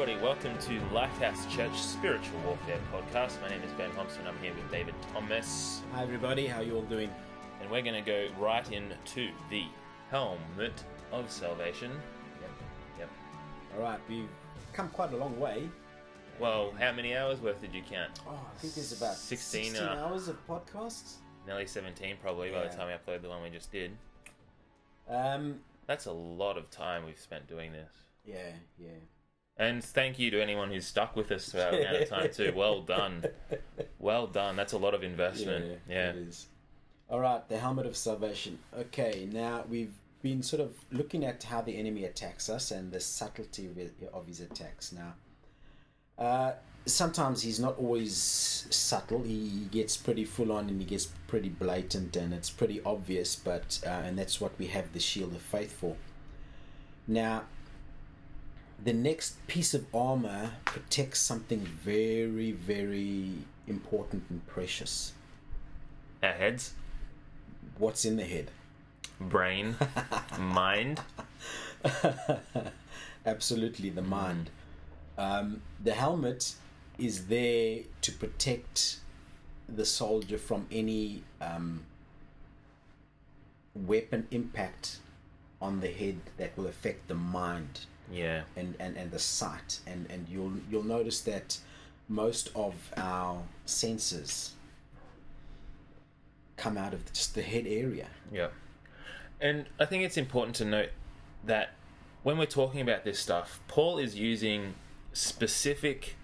everybody. Welcome to Lifehouse Church Spiritual Warfare Podcast. My name is Ben Thompson. I'm here with David Thomas, Hi everybody, how you all doing? and we're going to go right into the helmet of salvation. Yep. Yep. All right, we've come quite a long way. Well, how many hours worth did you count? Oh, I think there's about 16, 16 uh, hours of podcasts. Nearly 17, probably, by the time I upload the one we just did. Um, That's a lot of time we've spent doing this. yeah, yeah. And thank you to anyone who's stuck with us for that amount of time, too. Well done. Well done. That's a lot of investment. Yeah. it is. All right, the helmet of salvation. Okay, now we've been sort of looking at how the enemy attacks us and the subtlety of, of his attacks. Now, uh, sometimes he's not always subtle. He gets pretty full on and he gets pretty blatant and it's pretty obvious. But uh, and that's what we have the shield of faith for. Now, the next piece of armor protects something very, very important and precious. Our heads, What's in the head? brain, mind. Absolutely, the mind. Um, the helmet is there to protect the soldier from any um, weapon impact on the head that will affect the mind Yeah. and, and, and the sight. And, and you'll you'll notice that most of our senses come out of just the head area. Yeah. And I think it's important to note that when we're talking about this stuff, Paul is using specific.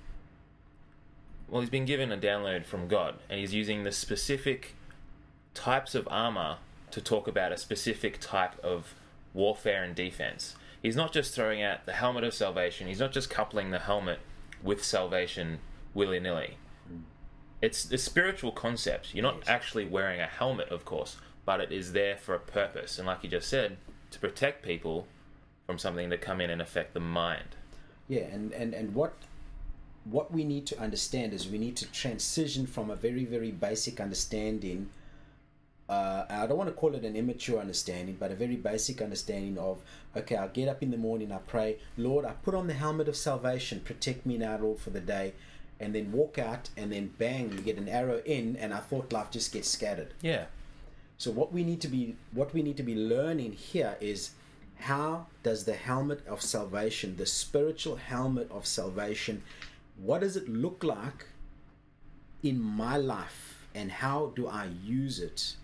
Well, he's been given a download from God, and he's using the specific types of armor to talk about a specific type of warfare and defense. He's not just throwing out the helmet of salvation, he's not just coupling the helmet with salvation willy nilly. Mm. It's the spiritual concept. You're not Yes. actually wearing a helmet, of course, but it is there for a purpose. And like you just said, to protect people from something that come in and affect the mind. Yeah, and, and, and what what we need to understand is we need to transition from a very, very basic understanding. Uh, I don't want to call it an immature understanding, but a very basic understanding of okay, I get up in the morning, I pray, Lord, I put on the helmet of salvation, protect me now, Lord, for the day, and then walk out, and then bang, you get an arrow in, and I thought life just gets scattered. Yeah. So what we need to be what we need to be learning here is how does the helmet of salvation, the spiritual helmet of salvation, what does it look like in my life and how do I use it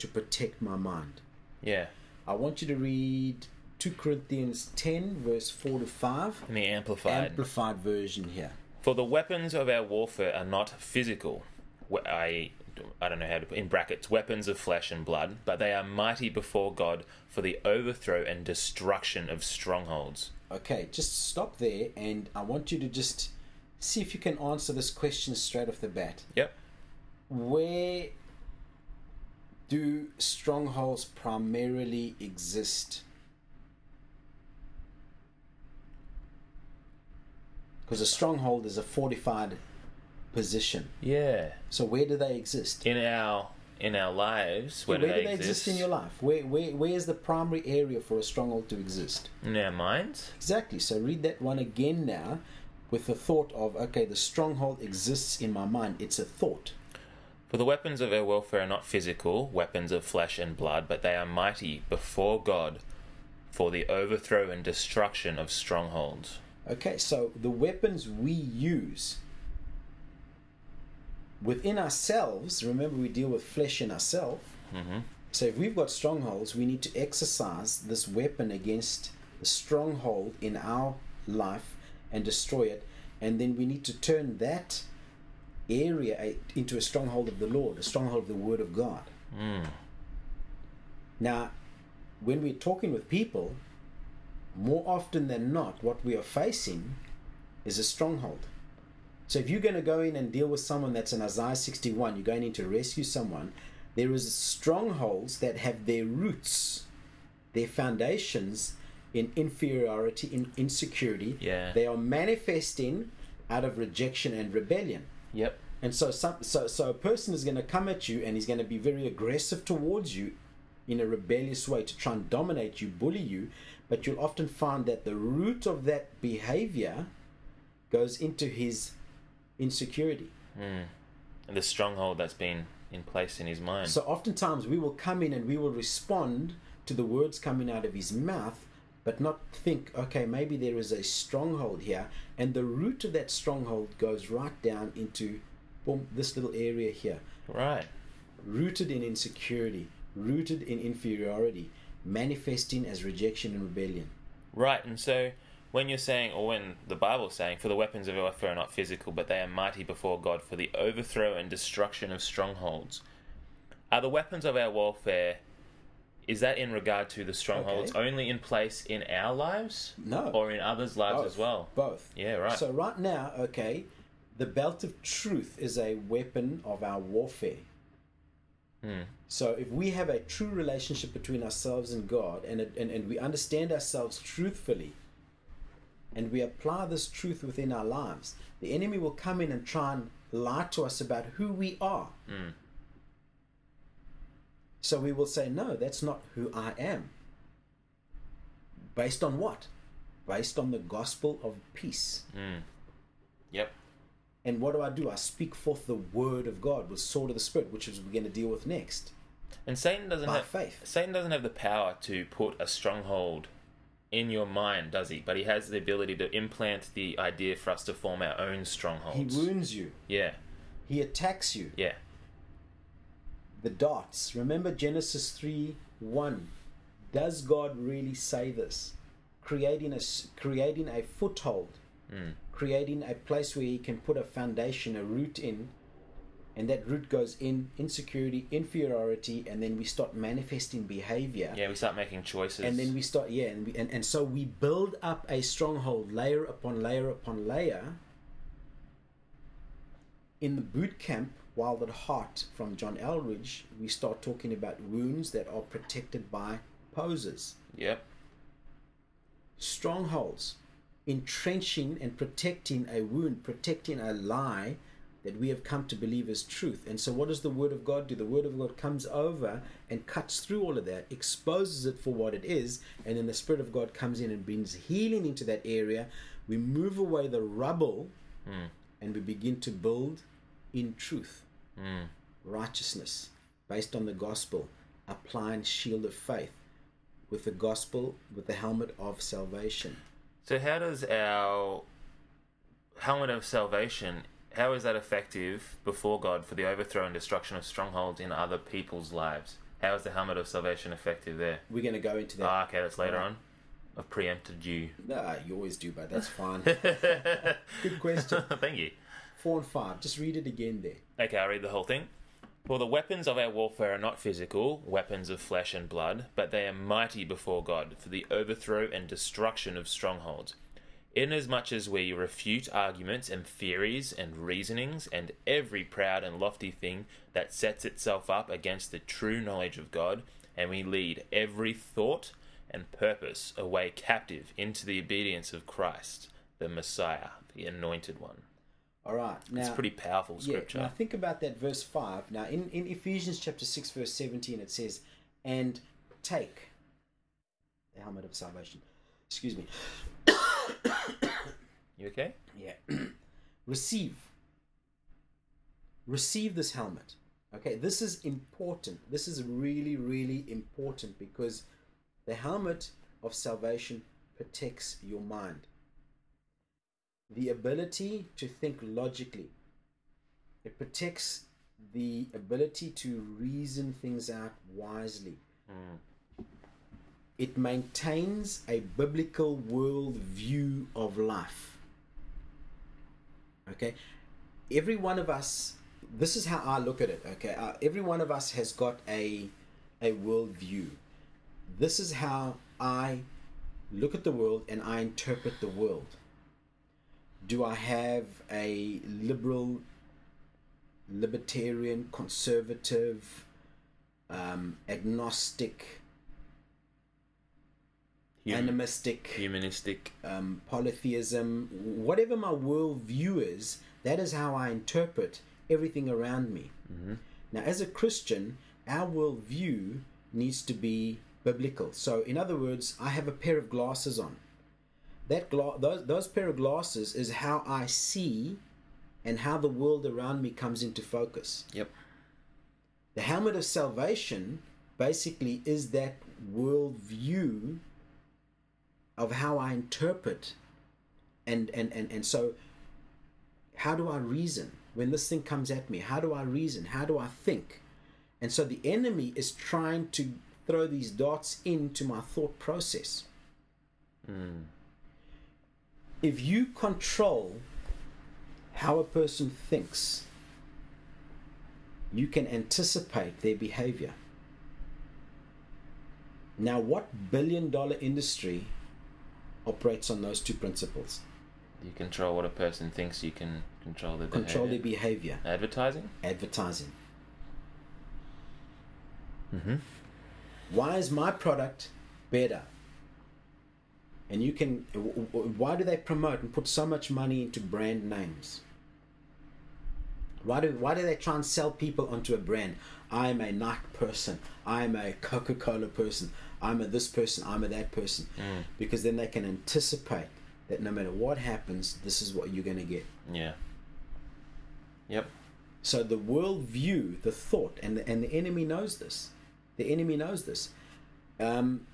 to protect my mind? Yeah. I want you to read 2 Corinthians 10 verse 4 to 5 In the amplified. amplified version here. For the weapons of our warfare are not physical. I, I don't know how to put in brackets weapons of flesh and blood, but they are mighty before God for the overthrow and destruction of strongholds. Okay, just stop there and I want you to just see if you can answer this question straight off the bat. Yep. where do strongholds primarily exist? Because a stronghold is a fortified position. Yeah. So where do they exist? In our in our lives, where, where do they, exist in your life? Where, where where is the primary area for a stronghold to exist? In our minds. Exactly. So read that one again now with the thought of okay, the stronghold exists in my mind. It's a thought. For the weapons of our warfare are not physical, weapons of flesh and blood, but they are mighty before God for the overthrow and destruction of strongholds. Okay, so the weapons we use within ourselves, remember we deal with flesh in ourselves. Mm-hmm. So if we've got strongholds, we need to exercise this weapon against the stronghold in our life and destroy it. And then we need to turn that area into a stronghold of the Lord, a stronghold of the Word of God. Mm. Now, when we're talking with people, more often than not, what we are facing is a stronghold. So if you're going to go in and deal with someone that's in Isaiah 61, you're going in to rescue someone, there is strongholds that have their roots, their foundations in inferiority, in insecurity. Yeah. They are manifesting out of rejection and rebellion. Yep. And so, some, so, so a person is going to come at you and he's going to be very aggressive towards you in a rebellious way to try and dominate you, bully you. But you'll often find that the root of that behavior goes into his insecurity. Mm. And the stronghold that's been in place in his mind. So oftentimes we will come in and we will respond to the words coming out of his mouth, but not think, okay, maybe there is a stronghold here, and the root of that stronghold goes right down into boom, this little area here, right. rooted in insecurity, rooted in inferiority, manifesting as rejection and rebellion. Right, and so when you're saying, or when the Bible's saying, for the weapons of warfare are not physical, but they are mighty before God for the overthrow and destruction of strongholds, are the weapons of our warfare, is that in regard to the strongholds Okay. only in place in our lives? No. Or in others' lives Both. as well? Both. Yeah, right. So right now, okay, the belt of truth is a weapon of our warfare. Hmm. So if we have a true relationship between ourselves and God and, it, and, and we understand ourselves truthfully and we apply this truth within our lives, the enemy will come in and try and lie to us about who we are. Mm. So we will say, no, that's not who I am. Based on what? Based on the gospel of peace. Mm. Yep. And what do I do? I speak forth the word of God with sword of the spirit, which is we're going to deal with next. And Satan doesn't By have faith. Satan doesn't have the power to put a stronghold in your mind, does he? But he has the ability to implant the idea for us to form our own strongholds. He wounds you. yeah, He attacks you. yeah, The dots. Remember Genesis 3 1. Does God really say this? Creating a, creating a foothold, mm. creating a place where He can put a foundation, a root in, and that root goes in insecurity, inferiority, and then we start manifesting behavior. yeah. We start making choices, and then we start yeah and, we, and and so we build up a stronghold layer upon layer upon layer in the boot camp wild at heart from john Eldredge, we start talking about wounds that are protected by poses. Yep, strongholds. Entrenching and protecting a wound protecting a lie that we have come to believe as truth. And so what does the word of god do? The word of god comes over and cuts through all of that exposes it for what it is and then the spirit of god comes in and brings healing into that area. We move away the rubble mm. and we begin to build in truth Mm. righteousness based on the gospel applying shield of faith with the gospel with the helmet of salvation So how does our helmet of salvation? How is that effective before God for the overthrow and destruction of strongholds in other people's lives? How is the helmet of salvation effective there? we're going to go into that Ah, okay, that's later Right. on. I've preempted you. No, you always do, but that's fine. Good question. Thank you. Four and five. Just read it again there. Okay, I'll read the whole thing. For the weapons of our warfare are not physical, weapons of flesh and blood, but they are mighty before God for the overthrow and destruction of strongholds. Inasmuch as we refute arguments and theories and reasonings and every proud and lofty thing that sets itself up against the true knowledge of God, and we lead every thought and purpose away captive into the obedience of Christ, the Messiah, the Anointed One. All right. Now, It's pretty powerful yeah, scripture. now think about that verse 5. Now, in, in Ephesians chapter 6, verse 17, it says, And take the helmet of salvation. Excuse me. You okay? Yeah. Receive. Receive this helmet. Okay, this is important. This is really, really important because the helmet of salvation protects your mind. The ability to think logically. It protects the ability to reason things out wisely. Mm. It maintains a biblical world view of life. Okay, every one of us. This is how I look at it. Okay, uh, every one of us has got a a worldview. This is how I look at the world and I interpret the world. Do I have a liberal, libertarian, conservative, um, agnostic, animistic, humanistic. um, polytheism, whatever my worldview is, that is how I interpret everything around me. Mhm. Now, as a Christian, our worldview needs to be biblical. So, in other words, I have a pair of glasses on. That gla- those those pair of glasses is how I see and how the world around me comes into focus. Yep. The helmet of salvation basically is that worldview of how I interpret and and and, and so how do I reason when this thing comes at me? How do I reason? How do I think? And so the enemy is trying to throw these darts into my thought process. Hmm. If you control how a person thinks, you can anticipate their behavior. Now, what billion dollar industry operates on those two principles? You control what a person thinks. You can control their Control their behavior. behavior, Advertising. advertising. Mm-hmm. Why is my product better? And you can, why do they promote and put so much money into brand names? Why do, why do they try and sell people onto a brand? I'm a Nike person. I'm a Coca Cola person. I'm a this person. I'm a that person. Because then they can anticipate that no matter what happens, this is what you're going to get. Yeah. Yep. So the worldview, the thought, and the, and the enemy knows this. The enemy knows this. Um,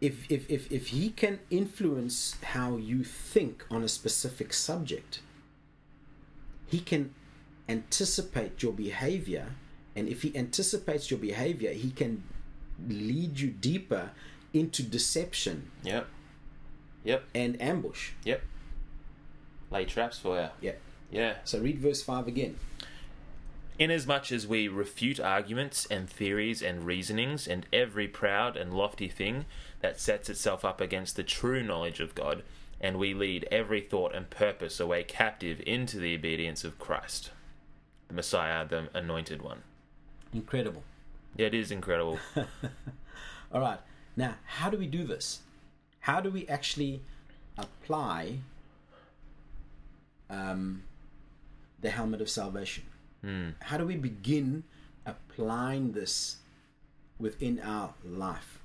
if, if, if, if he can influence how you think on a specific subject, he can anticipate your behavior. And if he anticipates your behavior, he can lead you deeper into deception Yep. Yep. and ambush. Yep. Lay traps for you. Yep. Yeah. So read verse 5 again. Inasmuch as we refute arguments and theories and reasonings and every proud and lofty thing that sets itself up against the true knowledge of God, and we lead every thought and purpose away captive into the obedience of Christ, the Messiah, the anointed one. Incredible. Yeah, it is incredible. All right. Now, how do we do this? How do we actually apply um, the helmet of salvation? How do we begin applying this within our life?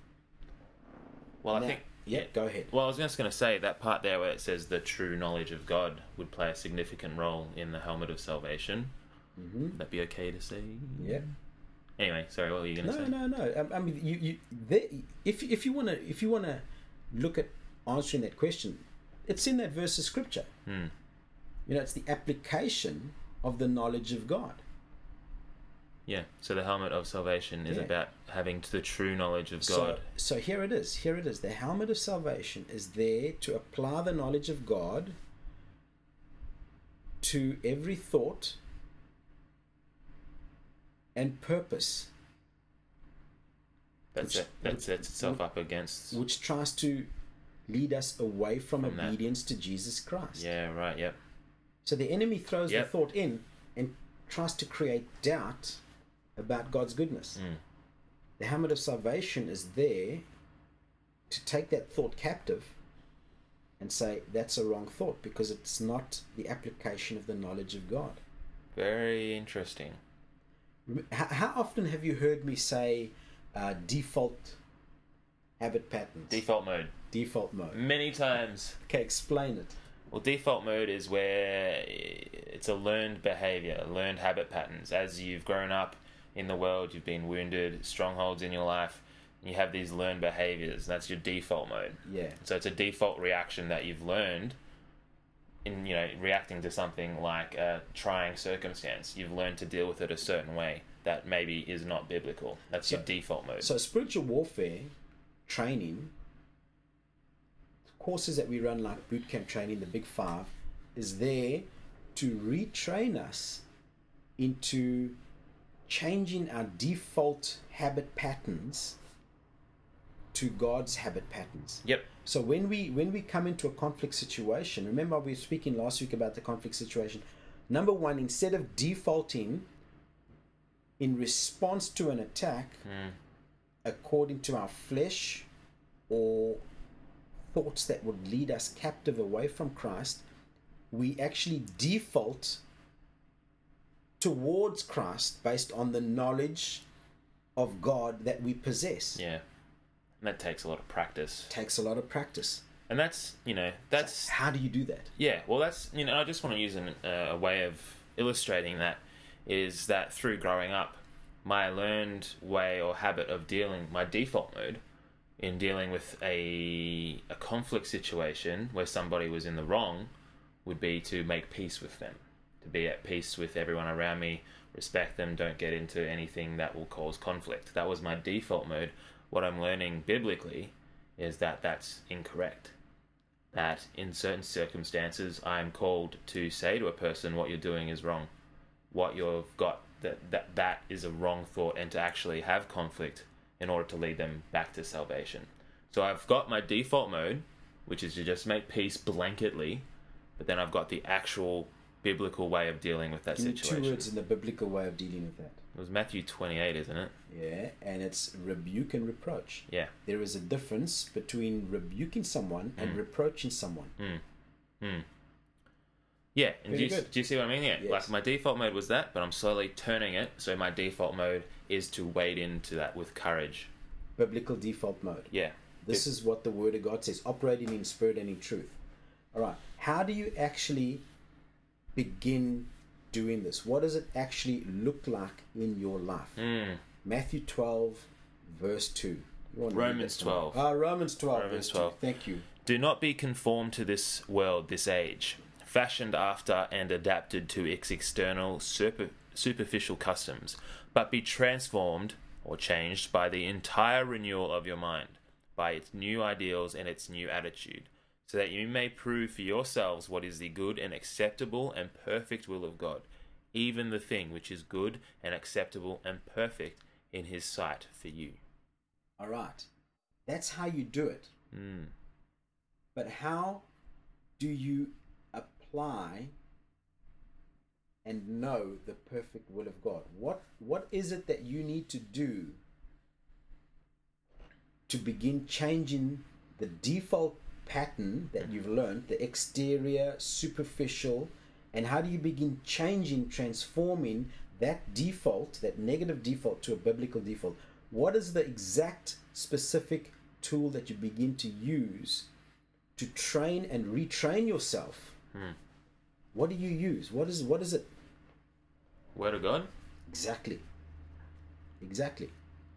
Well, I think. Yeah, go ahead. Well, I was just going to say that part there where it says the true knowledge of God would play a significant role in the helmet of salvation. Mm-hmm. Would that be okay to say? Yeah. Anyway, sorry, what were you going to No, say? no, no. no. I, I mean, you, you, there, if if you wanna if you wanna look at answering that question, it's in that verse of scripture. Hmm. You know, it's the application of the knowledge of God. Yeah, so the helmet of salvation is Yeah. about having the true knowledge of God. so here it is. Here it is. The helmet of salvation is there to apply the knowledge of God to every thought and purpose That, which- set, that sets itself up against. which tries to lead us away from, From that. obedience to Jesus Christ. Yeah, right, yep. So the enemy throws Yep. the thought in and tries to create doubt about God's goodness. Mm. The helmet of salvation is there to take that thought captive and say that's a wrong thought because it's not the application of the knowledge of God. Very interesting. How, often have you heard me say uh, default habit patterns? Default mode. default mode. Many times. Okay, explain it. Well, default mode is where it's a learned behavior, learned habit patterns. As you've grown up in the world, you've been wounded, strongholds in your life, and you have these learned behaviors. That's your default mode. Yeah. So it's a default reaction that you've learned in you know reacting to something like a trying circumstance. You've learned to deal with it a certain way that maybe is not biblical. That's your default mode. So spiritual warfare training courses that we run like boot camp training, the big five, is there to retrain us into changing our default habit patterns to God's habit patterns. yep. So when we when we come into a conflict situation, remember we were speaking last week about the conflict situation. Number one, instead of defaulting in response to an attack Mm. according to our flesh or thoughts that would lead us captive away from Christ, we actually default towards Christ based on the knowledge of God that we possess. Yeah. And that takes a lot of practice. takes a lot of practice. and that's you know that's How do you do that? yeah. Well, that's you know I just want to use an, uh, a way of illustrating that is that through growing up, my learned way or habit of dealing my default mode in dealing with a a conflict situation where somebody was in the wrong would be to make peace with them, to be at peace with everyone around me, respect them, don't get into anything that will cause conflict. That was my default mode. What I'm learning biblically is that that's incorrect. That in certain circumstances, I am called to say to a person, what you're doing is wrong. What you've got, that, that, that is a wrong thought, and to actually have conflict in order to lead them back to salvation. So I've got my default mode, which is to just make peace blanketly, but then I've got the actual biblical way of dealing with that Give me two situation. words in the biblical way of dealing with that. It was Matthew 28, isn't it? Yeah, and it's rebuke and reproach. Yeah. There is a difference between rebuking someone and Mm. reproaching someone. Yeah, and do you, do you see what I mean? Yeah, Yes. like my default mode was that, but I'm slowly turning it. So my default mode is to wade into that with courage. Biblical default mode. Yeah, This is what the Word of God says operating in spirit and in truth. All right. How do you actually begin doing this? What does it actually look like in your life? mm. Matthew 12, verse 2. You want to Romans that to me? 12. Ah, Romans 12, Romans 12. Thank you. Do not be conformed to this world, this age, fashioned after and adapted to its external super, superficial customs, but be transformed or changed by the entire renewal of your mind, by its new ideals and its new attitude, so that you may prove for yourselves what is the good and acceptable and perfect will of God, even the thing which is good and acceptable and perfect in His sight for you. All right. That's how you do it. Mm. But how do you apply and know the perfect will of God? What what is it that you need to do to begin changing the default pattern that you've learned, the exterior, superficial, and how do you begin changing, transforming that default, that negative default to a biblical default? What is the exact specific tool that you begin to use to train and retrain yourself? Hmm. What do you use? What is what is it Word of God? exactly? Exactly.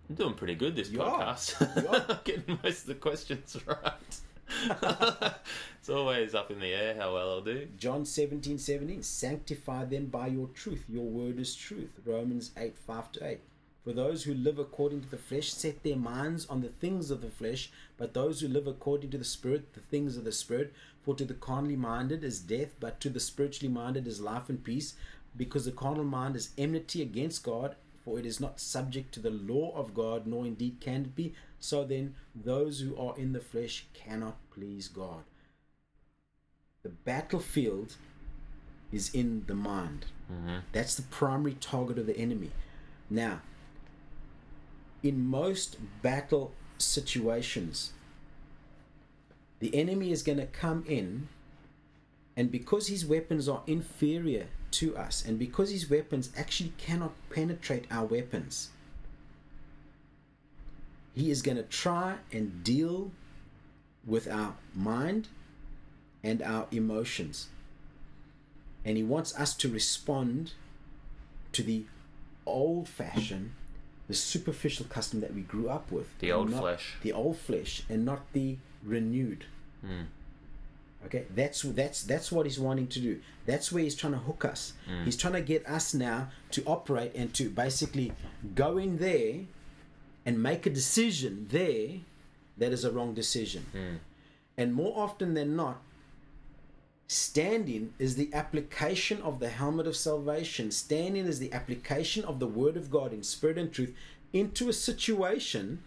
I'm doing pretty good this You podcast. You are. I'm getting most of the questions right. it's always up in the air how well I'll do. John 17, 17. Sanctify them by your truth. Your word is truth. Romans 8, 5 to 8. For those who live according to the flesh set their minds on the things of the flesh, but those who live according to the Spirit, the things of the Spirit. For to the carnally minded is death, but to the spiritually minded is life and peace. Because the carnal mind is enmity against God, for it is not subject to the law of God, nor indeed can it be. So then, those who are in the flesh cannot please God. The battlefield is in the mind. Mm-hmm. That's the primary target of the enemy. Now, in most battle situations, the enemy is going to come in, and because his weapons are inferior to us, and because his weapons actually cannot penetrate our weapons, he is going to try and deal with our mind and our emotions. And he wants us to respond to the old fashioned, the superficial custom that we grew up with. The old flesh. The old flesh and not the renewed. Mm. Okay, that's that's that's what he's wanting to do. That's where he's trying to hook us. He's trying to get us now to operate and to basically go in there and make a decision there that is a wrong decision. And more often than not, standing is the application of the helmet of salvation. Standing is the application of the word of God in spirit and truth into a situation,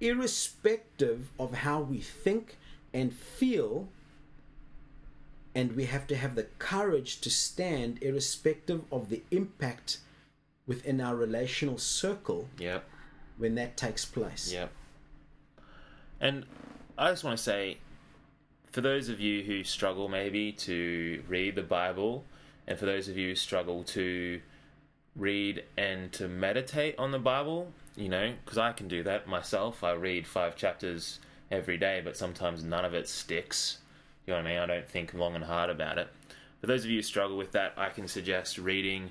irrespective of how we think and feel. And we have to have the courage to stand, irrespective of the impact within our relational circle Yep. when that takes place. Yep. And I just want to say, for those of you who struggle maybe to read the Bible, and for those of you who struggle to read and to meditate on the Bible, you know, because I can do that myself. I read five chapters every day, but sometimes none of it sticks. You know what I mean? I don't think long and hard about it. For those of you who struggle with that, I can suggest reading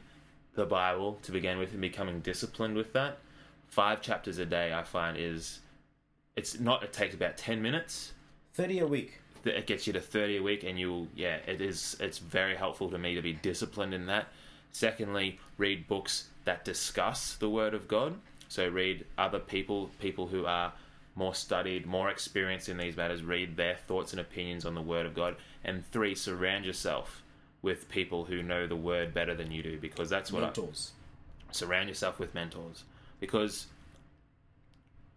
the Bible to begin with and becoming disciplined with that. Five chapters a day, I find, is it's not. It takes about ten minutes. Thirty a week. It gets you to thirty a week, and you'll yeah, it is. It's very helpful to me to be disciplined in that. Secondly, read books that discuss the Word of God. So read other people, people who are more studied, more experienced in these matters, read their thoughts and opinions on the Word of God. And three, surround yourself with people who know the Word better than you do, because that's what Mentors. I surround yourself with mentors. Because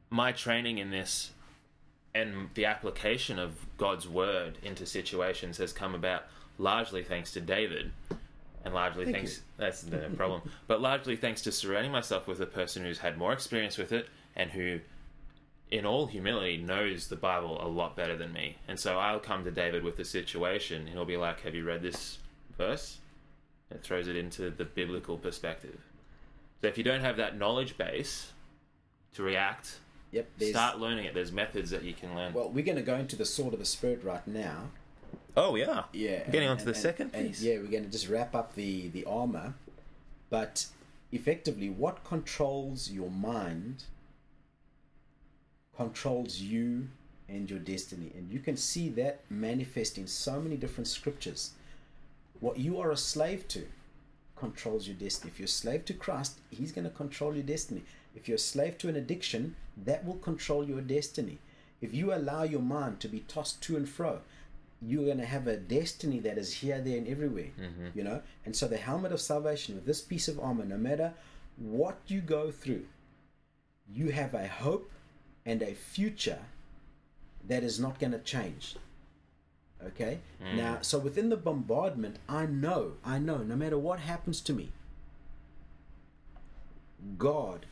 my training in this and the application of God's Word into situations has come about largely thanks to David. And largely Thank thanks you. that's no problem. but largely thanks to surrounding myself with a person who's had more experience with it and who in all humility knows the Bible a lot better than me. And so I'll come to David with the situation and he'll be like, Have you read this verse? It throws it into the biblical perspective. So if you don't have that knowledge base to react, Yep. There's, start learning it. There's methods that you can learn. well, we're going to go into the sword of the spirit right now. Oh yeah. Yeah. Getting and- on to the and- second and- piece. yeah, we're going to just wrap up the the armor, but effectively, what controls your mind controls you and your destiny, and you can see that manifest in so many different scriptures. What you are a slave to controls your destiny. If you're a slave to Christ, He's going to control your destiny. If you're a slave to an addiction, that will control your destiny. If you allow your mind to be tossed to and fro, you're going to have a destiny that is here, there, and everywhere. Mm-hmm. You know, and so the helmet of salvation with this piece of armor, no matter what you go through, you have a hope and a future that is not going to change. Okay? Mm. Now, so within the bombardment, I know, I know, no matter what happens to me, God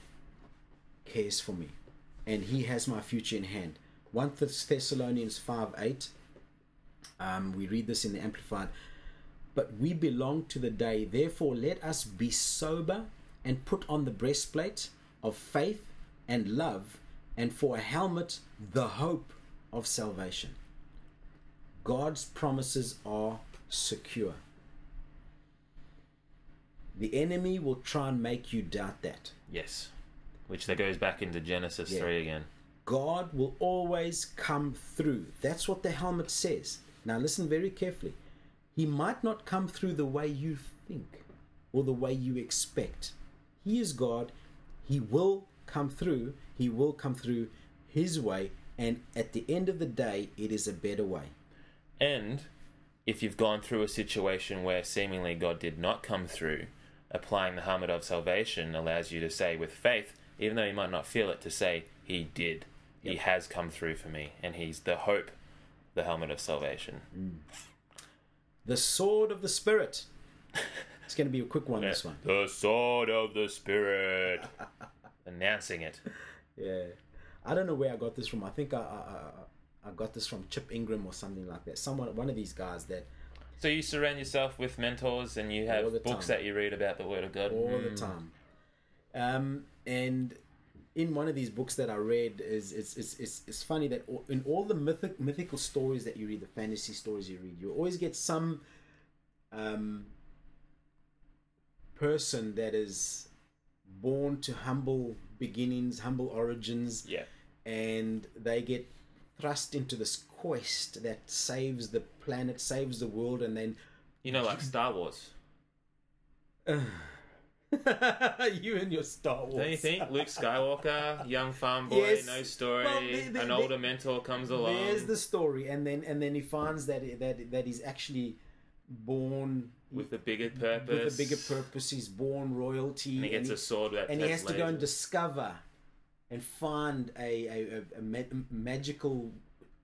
cares for me and He has my future in hand. 1 Thessalonians 5 8, um, we read this in the Amplified. But we belong to the day, therefore let us be sober and put on the breastplate of faith and love, and for a helmet, the hope of salvation. God's promises are secure. The enemy will try and make you doubt that. Yes. Which that goes back into Genesis Yeah. 3 again. God will always come through. That's what the helmet says. Now, listen very carefully. He might not come through the way you think or the way you expect. He is God. He will come through. He will come through His way. And at the end of the day, it is a better way. And if you've gone through a situation where seemingly God did not come through, applying the helmet of salvation allows you to say with faith, even though you might not feel it, to say, He did. He has come through for me. And He's the hope, the helmet of salvation. The sword of the Spirit. It's going to be a quick one, this one. The sword of the Spirit. Announcing it. Yeah, I don't know where I got this from. I think I, I, I, I got this from Chip Ingram or something like that. Someone, one of these guys that So you surround yourself with mentors and you have books time. that you read about the Word of God. all Mm. the time. Um, and in one of these books that I read, is it's it's it's, it's funny that in all the mythic, mythical stories that you read, the fantasy stories you read, you always get some um, person that is born to humble beginnings, humble origins, Yeah. and they get thrust into this quest that saves the planet, saves the world, and then You know, like Star Wars. you and your Star Wars. Don't you think? Luke Skywalker, young farm boy, Yes. no story. Well, they- they- An older mentor comes along. There's the story, and then and then he finds that that that he's actually born with a bigger purpose. with a bigger purpose. He's born royalty, And he gets a sword and he has has to go and discover and find a a, a, a ma- magical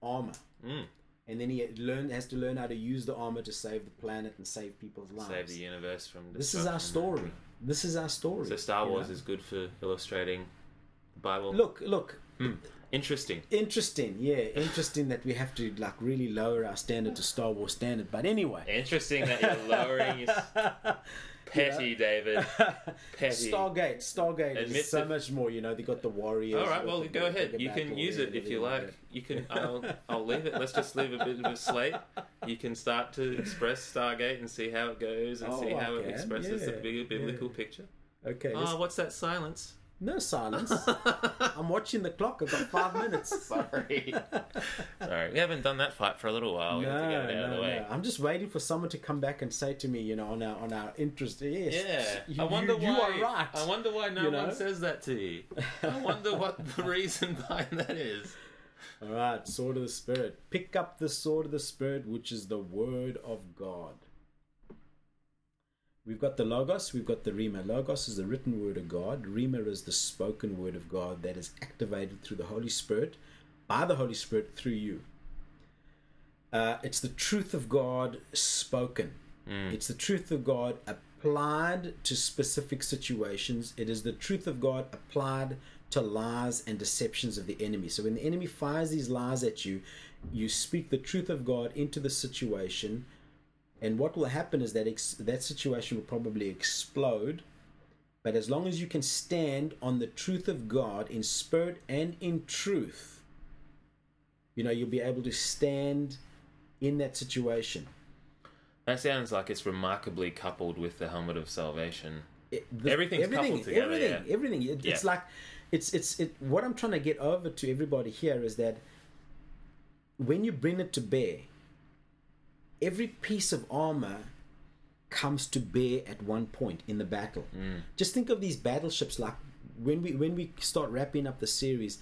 armor. Mm, And then he learn has to learn how to use the armor to save the planet and save people's lives. save the universe from this is our story. This is our story. So Star you Wars know? is good for illustrating the Bible. Look, look. Mm. Interesting. Interesting, yeah, interesting that we have to like really lower our standard to Star Wars standard. But anyway, Interesting that you're lowering your petty, David. Petty. Stargate, Stargate Admit is so to- much more. You know, they got the warriors. All right, well, the- go the ahead. You can use it if you like. You can. I'll. I'll leave it. Let's just leave a bit of a slate. You can start to express Stargate and see how it goes and Oh, see how I it can, expresses the yeah, bigger biblical yeah. picture. Okay, ah, let's- Oh, what's that silence? No silence. I'm watching the clock. I've got five minutes. Sorry. Sorry, we haven't done that fight for a little while. We have to No, get it out of no, the way. no. I'm just waiting for someone to come back and say to me, you know, on our on our interest. Yes, Yeah, you, I wonder you, why. you are right. I wonder why no You know? one says that to you. I wonder what the reason behind that is. All right, sword of the spirit. Pick up the sword of the spirit, which is the word of God. We've got the logos. We've got the rhema. Logos is the written word of God. Rhema is the spoken word of God that is activated through the Holy Spirit, by the Holy Spirit through you. Uh, it's the truth of God spoken. It's the truth of God applied to specific situations. It is the truth of God applied to lies and deceptions of the enemy. So when the enemy fires these lies at you, you speak the truth of God into the situation, and what will happen is that ex- that situation will probably explode. But as long as you can stand on the truth of God in spirit and in truth, you know, you'll be able to stand in that situation. That sounds like it's remarkably coupled with the helmet of salvation. It- the- Everything's coupled together, Everything, yeah. everything. It, It's like, it's it's it. What I'm trying to get over to everybody here is that when you bring it to bear, every piece of armor comes to bear at one point in the battle. Mm. Just think of these battleships. Like when we when we start wrapping up the series,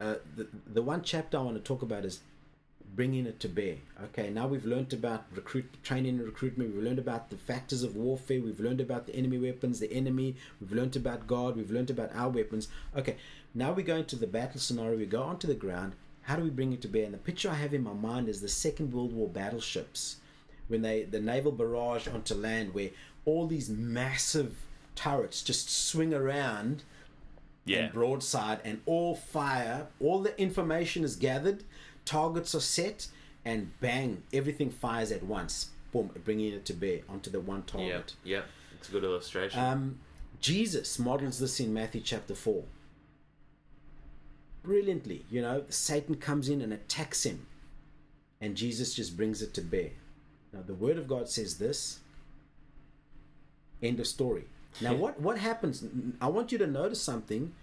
uh, the the one chapter I want to talk about is bringing it to bear. Okay, now we've learned about recruit training and recruitment. We've learned about the factors of warfare. We've learned about the enemy weapons, the enemy. We've learned about God. We've learned about our weapons. Okay, now we go into the battle scenario. We go onto the ground. How do we bring it to bear? And the picture I have in my mind is the Second World War battleships when they the naval barrage onto land, where all these massive turrets just swing around Yeah. and broadside and all fire all the information is gathered targets are set and bang everything fires at once boom bringing it to bear onto the one Yeah. target Yeah. It's a good illustration. um, jesus models this in matthew chapter 4 brilliantly you know. Satan comes in and attacks him and jesus just brings it to bear. Now the word of god says this. End of story. Now what what happens? I want you to notice something.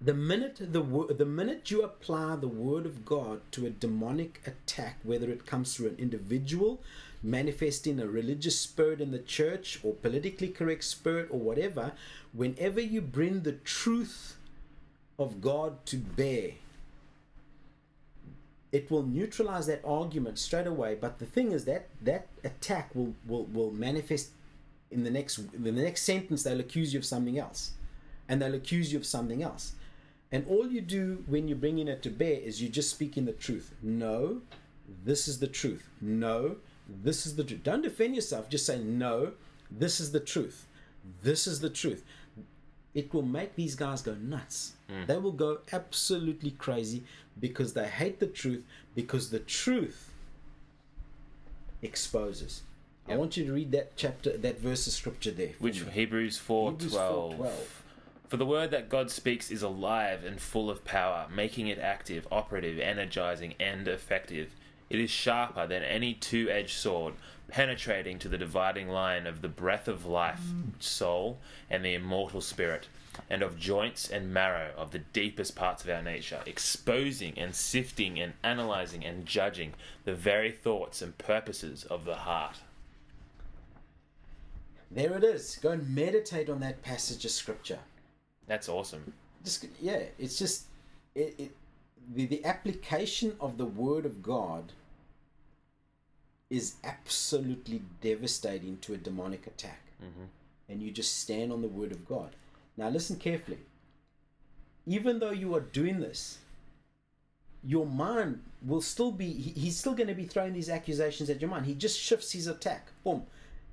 The minute the wo- the minute you apply the word of God to a demonic attack, whether it comes through an individual manifesting a religious spirit in the church or politically correct spirit or whatever, whenever you bring the truth of God to bear, it will neutralize that argument straight away. But the thing is that that attack will will, will manifest in the next in the next sentence. They'll accuse you of something else, and they'll accuse you of something else. And all you do when you're bringing it to bear is you're just speak in the truth. No, this is the truth. No, this is the truth. Don't defend yourself. Just say, no, this is the truth. This is the truth. It will make these guys go nuts. Hmm. They will go absolutely crazy because they hate the truth, because the truth exposes. I want you to read that chapter, that verse of scripture there. Which me. Hebrews four Hebrews twelve. 4:12. For the word that God speaks is alive and full of power, making it active, operative, energizing, and effective. It is sharper than any two edged sword, penetrating to the dividing line of the breath of life, mm. soul, and the immortal spirit, and of joints and marrow of the deepest parts of our nature, exposing and sifting and analyzing and judging the very thoughts and purposes of the heart. There it is. Go and meditate on that passage of scripture. That's awesome. Just yeah, it's just it, it the, the application of the word of God is absolutely devastating to a demonic attack. Mm-hmm. And you just stand on the word of God. Now listen carefully. Even though you are doing this, your mind will still be he- he's still going to be throwing these accusations at your mind. He just shifts his attack. Boom.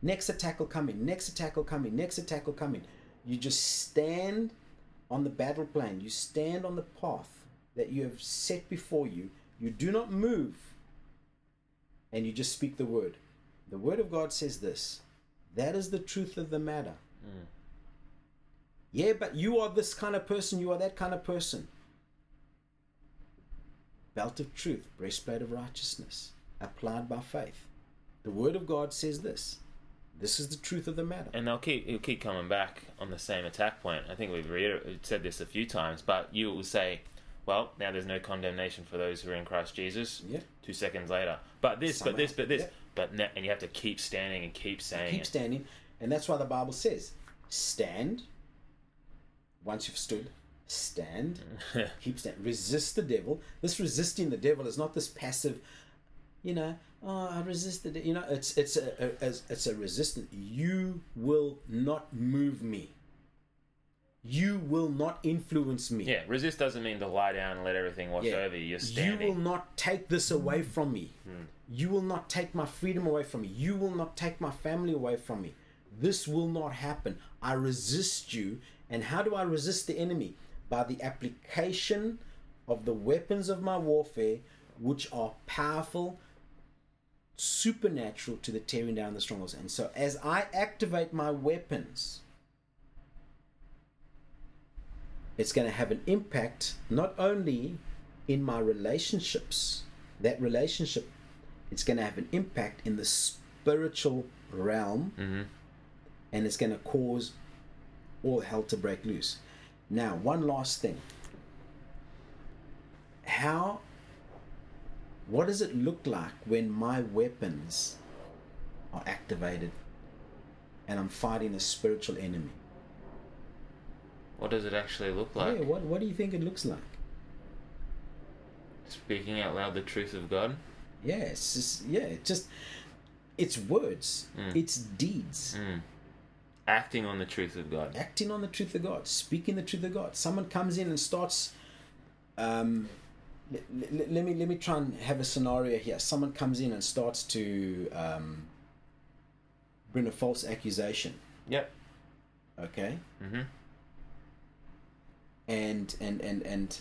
Next attack will come in. Next attack will come in. Next attack will come in. You just stand on the battle plan. You stand on the path that you have set before you, you do not move, and you just speak the word. The word of God says this. That is the truth of the matter. Mm. Yeah, but you are this kind of person, you are that kind of person. Belt of truth, breastplate of righteousness, applied by faith. The word of God says this. This is the truth of the matter. And they'll keep he'll keep coming back on the same attack point. I think we've reiter- said this a few times, but you will say, "Well, now there's no condemnation for those who are in Christ Jesus." Yeah. Two seconds later, but this, Somehow. but this, but this, Yeah. but now, and you have to keep standing and keep saying Keep it. standing. And that's why the Bible says, stand. Once you've stood, stand. keep standing. Resist the devil. This resisting the devil is not this passive, you know, oh, I resisted it. You know, it's it's a, a it's- it's a resistance. You will not move me. You will not influence me. yeah, resist doesn't mean to lie down and let everything wash Yeah. over you. You're You will not take this away from me. Hmm. You will not take my freedom away from me. You will not take my family away from me. This will not happen. I resist you. And how do I resist the enemy? By the application of the weapons of my warfare, which are powerful, supernatural to the tearing down of the strongholds. And so, as I activate my weapons, it's going to have an impact not only in my relationships, that relationship, it's going to have an impact in the spiritual realm, Mhm. and it's going to cause all hell to break loose. Now, one last thing. How, what does it look like when my weapons are activated and I'm fighting a spiritual enemy? What does it actually look like? yeah, what, what do you think it looks like? Speaking out loud the truth of God. Yeah, it's just yeah, it's just it's words, Mm. it's deeds, Mm. Acting on the truth of God. acting on the truth of God, speaking the truth of God. Someone comes in and starts. Um, let, let, let me let me try and have a scenario here. Someone comes in and starts to um, bring a false accusation. Yep. Okay, Mm-hmm. And and and and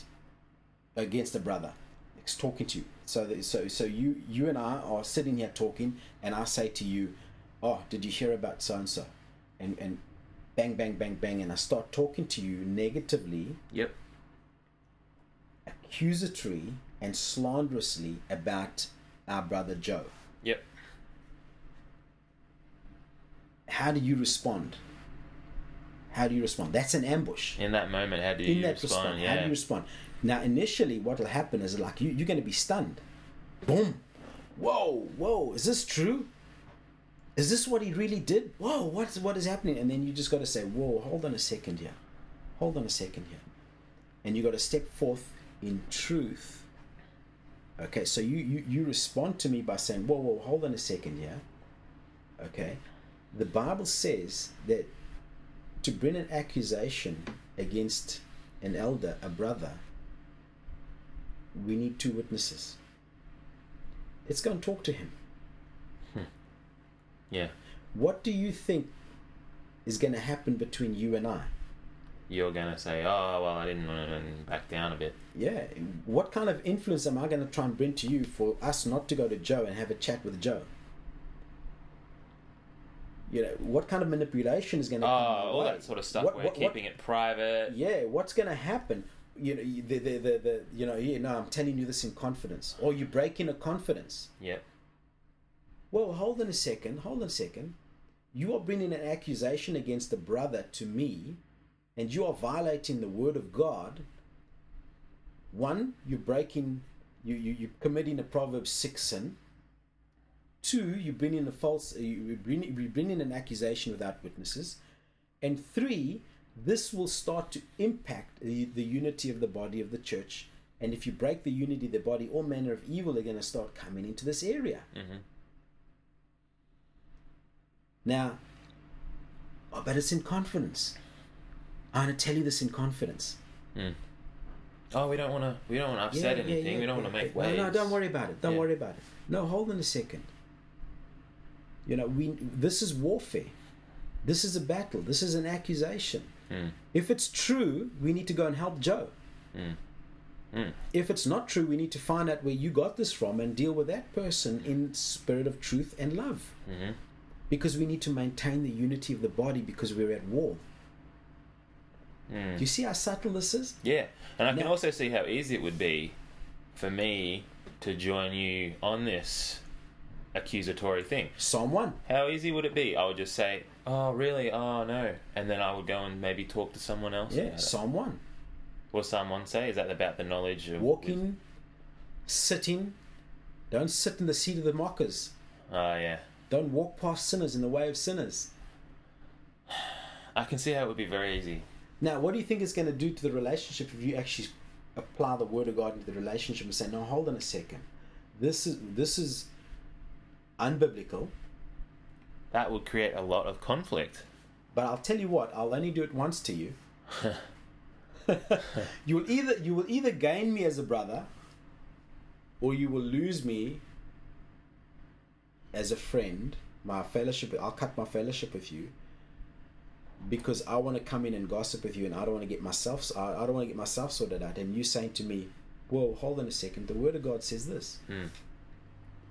against a brother it's talking to you so that, so so you you and I are sitting here talking and I say to you oh did you hear about so and so and and bang bang bang bang and I start talking to you negatively Yep. accusatory and slanderously about our brother Joe Yep. how do you respond how do you respond that's an ambush In that moment, how do in you that respond? response, Yeah. how do you respond? Now, initially, what will happen is like you, you're going to be stunned. Boom! Whoa! Whoa! Is this true? Is this what he really did? Whoa! What's what is happening? And then you just got to say, "Whoa! Hold on a second here. Hold on a second here," and you got to step forth in truth. Okay, so you, you you respond to me by saying, "Whoa! Whoa! Hold on a second here." Okay, the Bible says that to bring an accusation against an elder, a brother, we need two witnesses. Let's go and talk to him. Hmm. Yeah. What do you think is going to happen between you and I? You're gonna say, "Oh, well, I didn't want to back down a bit." Yeah. What kind of influence am I going to try and bring to you for us not to go to Joe and have a chat with Joe? You know, what kind of manipulation is going Oh, to come? all way? that sort of stuff. What- We're what- what- keeping it private. yeah, what's going to happen? You know, the, the, the, the, you know, yeah, no, I'm telling you this in confidence. Or you break in a confidence. Yep. Well, hold on a second. Hold on a second. You are bringing an accusation against a brother to me, and you are violating the word of God. One, you're breaking, you, you, you're committing a proverb 6 sin. Two, you bring in a false, you bring, you bring in an accusation without witnesses. And three, this will start to impact the, the unity of the body of the church. And if you break the unity of the body, all manner of evil are going to start coming into this area. Mm-hmm. Now, oh, but it's in confidence. I'm going to tell you this in confidence. Mm. Oh, we don't want to. We don't want to upset Yeah, yeah, anything. yeah, we don't yeah, want to make waves. No, no, don't worry about it. Don't Yeah. worry about it. No, hold on a second. You know, we this is warfare. This is a battle. This is an accusation. Mm. If it's true, we need to go and help Joe. Mm. Mm. If it's not true, we need to find out where you got this from and deal with that person in spirit of truth and love. Mhm. Because we need to maintain the unity of the body because we're at war. Mm. Do you see how subtle this is? Yeah, and I can also see how easy it would be for me to join you on this accusatory thing. Psalm 1. How easy would it be? I would just say, "Oh, really? Oh, no," and then I would go and maybe talk to someone else. Yeah. Psalm 1. What someone say is that about the knowledge of Walking, sitting. Don't sit in the seat of the mockers. Oh, yeah. Don't walk past sinners in the way of sinners. I can see how it would be very easy. Now, what do you think is going to do to the relationship if you actually apply the word of God into the relationship and say, "No, hold on a second. This is this is unbiblical." That would create a lot of conflict. But I'll tell you what, I'll only do it once to you. you will either you will either gain me as a brother or you will lose me as a friend. My fellowship I'll cut my fellowship with you because I want to come in and gossip with you and I don't want to get myself I I don't want to get myself sorted out and you saying to me, "Well, hold on a second. The word of God says this." Hmm.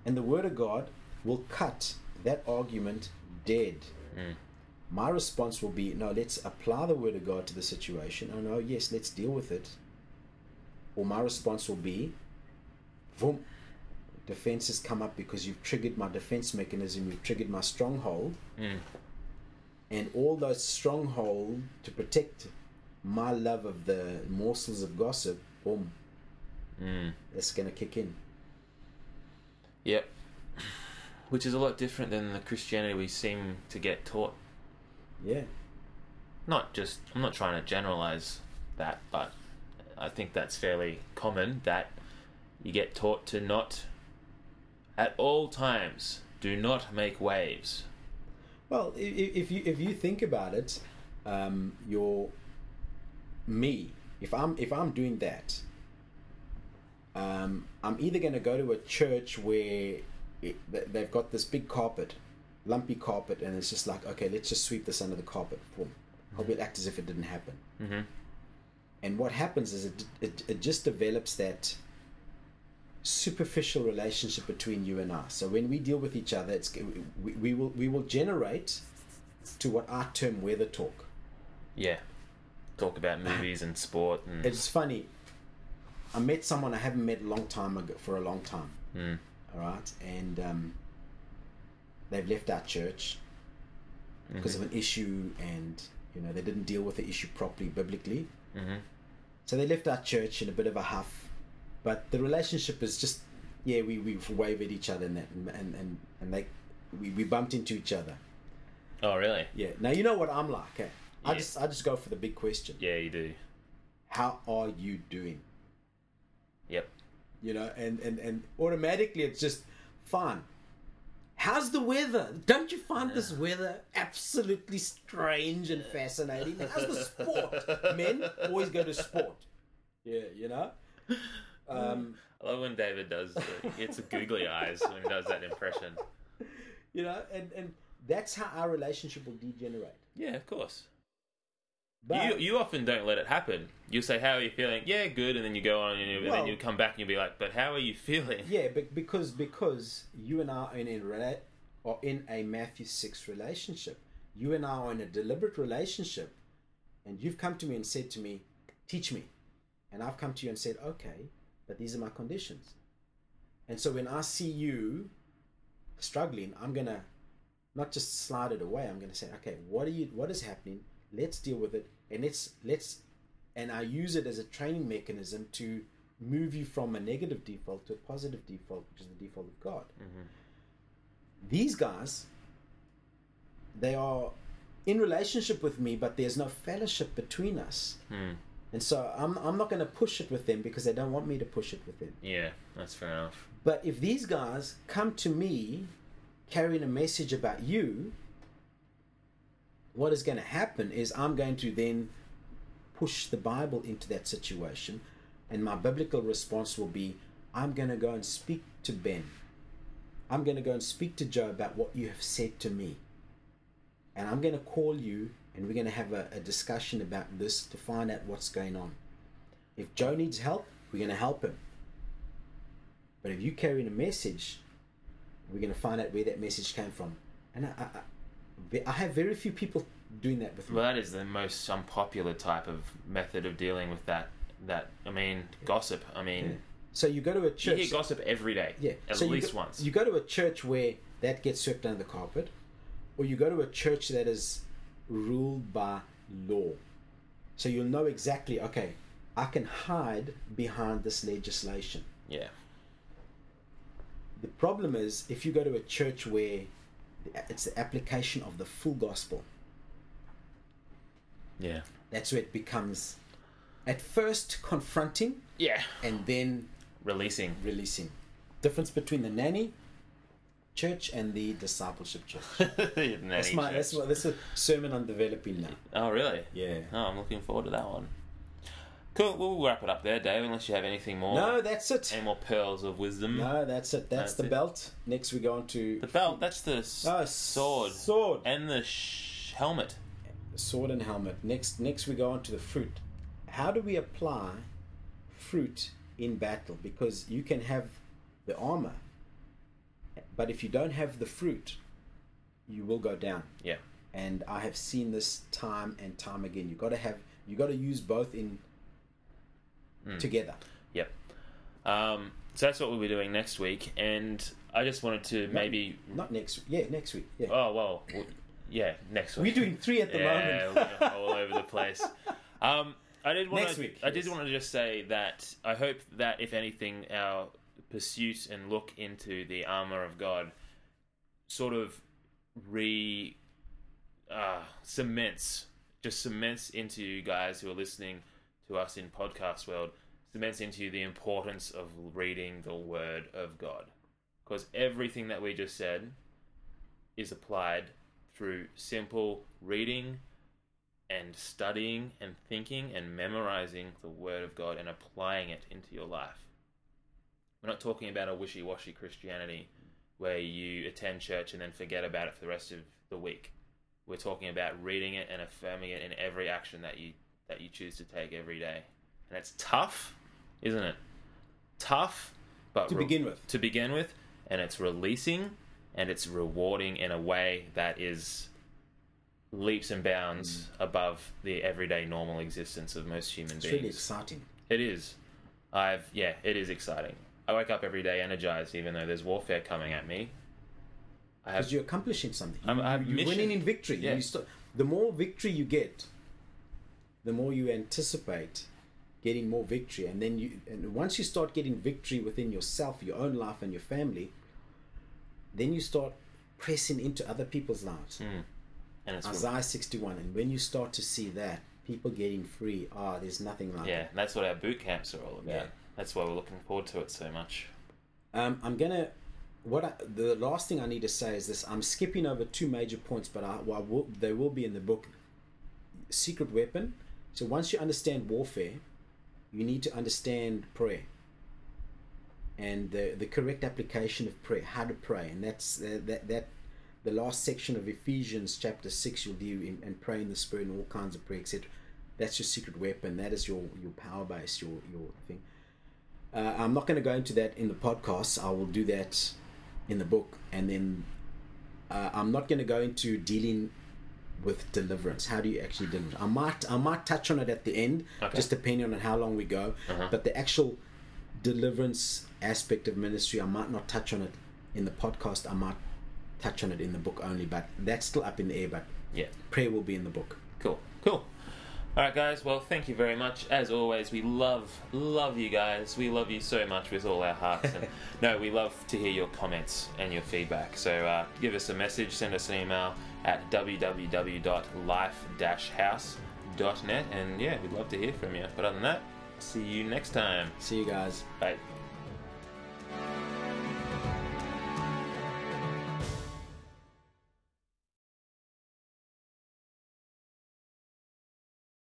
And the word of God will cut that argument dead. Mm. My response will be no, let's apply the word of God to the situation. Oh, no, yes, let's deal with it. Or my response will be, boom, defenses come up because you've triggered my defense mechanism, you've triggered my stronghold, Mm. and all those stronghold to protect my love of the morsels of gossip, boom, Mm. that's going to kick in. Yep. Which is a lot different than the Christianity we seem to get taught. Yeah. Not just, I'm not trying to generalize that, but I think that's fairly common that you get taught to not, at all times, do not make waves. Well, if you if you think about it, um, your me, if I'm if I'm doing that, um, I'm either going to go to a church where it, they've got this big carpet, lumpy carpet, and it's just like, okay, let's just sweep this under the carpet. Boom. I'll act as if it didn't happen. Mm-hmm. And what happens is it, it, it just develops that superficial relationship between you and I. So when we deal with each other, it's we, we will we will generate to what I term weather talk. Yeah. Talk about movies and sport and. It's funny. I met someone I haven't met a long time ago for a long time. Mm. All right, and um, they've left our church because of an issue, and you know they didn't deal with the issue properly biblically. Mm-hmm. So they left our church in a bit of a huff, but the relationship is just yeah we we wave at each other and that and and and, they we, we bumped into each other. Oh, really? Yeah. Now you know what I'm like. Eh? I just I just go for the big question. Yeah, you do. How are you doing? You know, and and and automatically it's just fun. How's the weather? Don't you find this weather absolutely strange and fascinating? How's the sport? Men always go to sport. Yeah, you know. Um, I love when David does. The, he gets the googly eyes when he does that impression. you know, and and that's how our relationship will degenerate. Yeah, of course. But you you often don't let it happen. You say, "How are you feeling?" Yeah, good, and then you go on, and, you, and then you come back and you'll be like, "But how are you feeling?" yeah, but because because you and I are in a rela- are in a Matthew six relationship. You and I are in a deliberate relationship, and you've come to me and said to me, "Teach me," and I've come to you and said, "Okay, but these are my conditions." And so when I see you struggling, I'm gonna not just slide it away. I'm gonna say, "Okay, what are you? What is happening? Let's deal with it, and let's let's." And I use it as a training mechanism to move you from a negative default to a positive default, which is the default of God. These guys, they are in relationship with me, but there's no fellowship between us. Hmm. And so I'm, I'm not going to push it with them because they don't want me to push it with them. Yeah, that's fair enough. But if these guys come to me carrying a message about you, what is going to happen is I'm going to then push the Bible into that situation. And my biblical response will be I'm going to go and speak to Ben. I'm going to go and speak to Joe about what you have said to me. And I'm going to call you and we're going to have a, a discussion about this to find out what's going on. If Joe needs help, we're going to help him. But if you carry in a message, we're going to find out where that message came from. And I, I, I- I have very few people doing that with me. Well, that is the most unpopular type of method of dealing with that. That I mean, gossip. I mean, Yeah. So you go to a church. you hear gossip every day. Yeah, at so you least go, once. You go to a church where that gets swept under the carpet, or you go to a church that is ruled by law. So you'll know exactly, okay, I can hide behind this legislation. yeah, The problem is if you go to a church where it's the application of the full gospel, yeah, that's where it becomes at first confronting yeah. and then Releasing. releasing. Difference between the nanny church and the discipleship church. Nanny That's my church. that's what this is sermon on developing now. Oh, really? Yeah. Oh, I'm looking forward to that one. Cool. We'll wrap it up there, Dave. Unless you have anything more. No, that's it. Any more pearls of wisdom? No, that's it. That's, That's the it. belt. Next we go on to The belt. That's the s- Oh, sword Sword. and the sh- helmet. Sword and helmet. Next next we go on to the fruit. How do we apply fruit in battle? Because you can have the armor, but if you don't have the fruit, you will go down. Yeah. And I have seen this time and time again. You got to have you got to use both in Hmm. together. Yep. Um, so that's what we'll be doing next week, and I just wanted to maybe. Not next. Yeah, next week. Yeah. Oh well, w- yeah, next week. We're doing three at the yeah, moment. all over the place. Um, I did want Next to. week, I did yes. want to just say that I hope that if anything, our pursuit and look into the armor of God sort of re uh, cements, just cements into you guys who are listening to us in podcast world, cements into you the importance of reading the Word of God, because everything that we just said is applied through simple reading and studying and thinking and memorizing the Word of God and applying it into your life. We're not talking about a wishy washy Christianity where you attend church and then forget about it for the rest of the week. We're talking about reading it and affirming it in every action that you that you choose to take every day. And it's tough, isn't it? Tough, but to re- begin with. to begin with, and it's releasing and it's rewarding in a way that is leaps and bounds mm. above the everyday normal existence of most human It's beings. really exciting. It is. I've yeah, it is exciting. I wake up every day energized, even though there's warfare coming at me. Because you're accomplishing something. I'm- I have you're winning in victory. Yeah. St- the more victory you get, the more you anticipate getting more victory. And then you, and once you start getting victory within yourself, your own life, and your family, then you start pressing into other people's lives. Mm. and it's Isaiah 61. And when you start to see that, people getting free, ah, there's nothing like yeah, it. that's what our boot camps are all about. Yeah. That's why we're looking forward to it so much. Um, I'm gonna. What I, the last thing I need to say is this: I'm skipping over two major points, but I, well, I will, they will be in the book. Secret weapon. So once you understand warfare, you need to understand prayer and the the correct application of prayer, how to pray, and that's uh, that that the last section of Ephesians chapter six you'll do in, and pray in the spirit and all kinds of prayer, etc. That's your secret weapon. That is your your power base, your your thing. Uh, I'm not going to go into that in the podcast. I will do that in the book, and then uh, I'm not going to go into dealing with deliverance. How do you actually deliver? I might I might touch on it at the end, Okay. just depending on how long we go. Uh-huh. But the actual deliverance aspect of ministry, I might not touch on it in the podcast. I might touch on it in the book only. But that's still up in the air. But Yeah. prayer will be in the book. Cool. Cool. All right, guys. Well, thank you very much. As always, we love, love you guys. We love you so much with all our hearts. And no, we love to hear your comments and your feedback. So uh, give us a message, send us an email at www.life-house.net. And yeah, we'd love to hear from you. But other than that, see you next time. See you guys. Bye.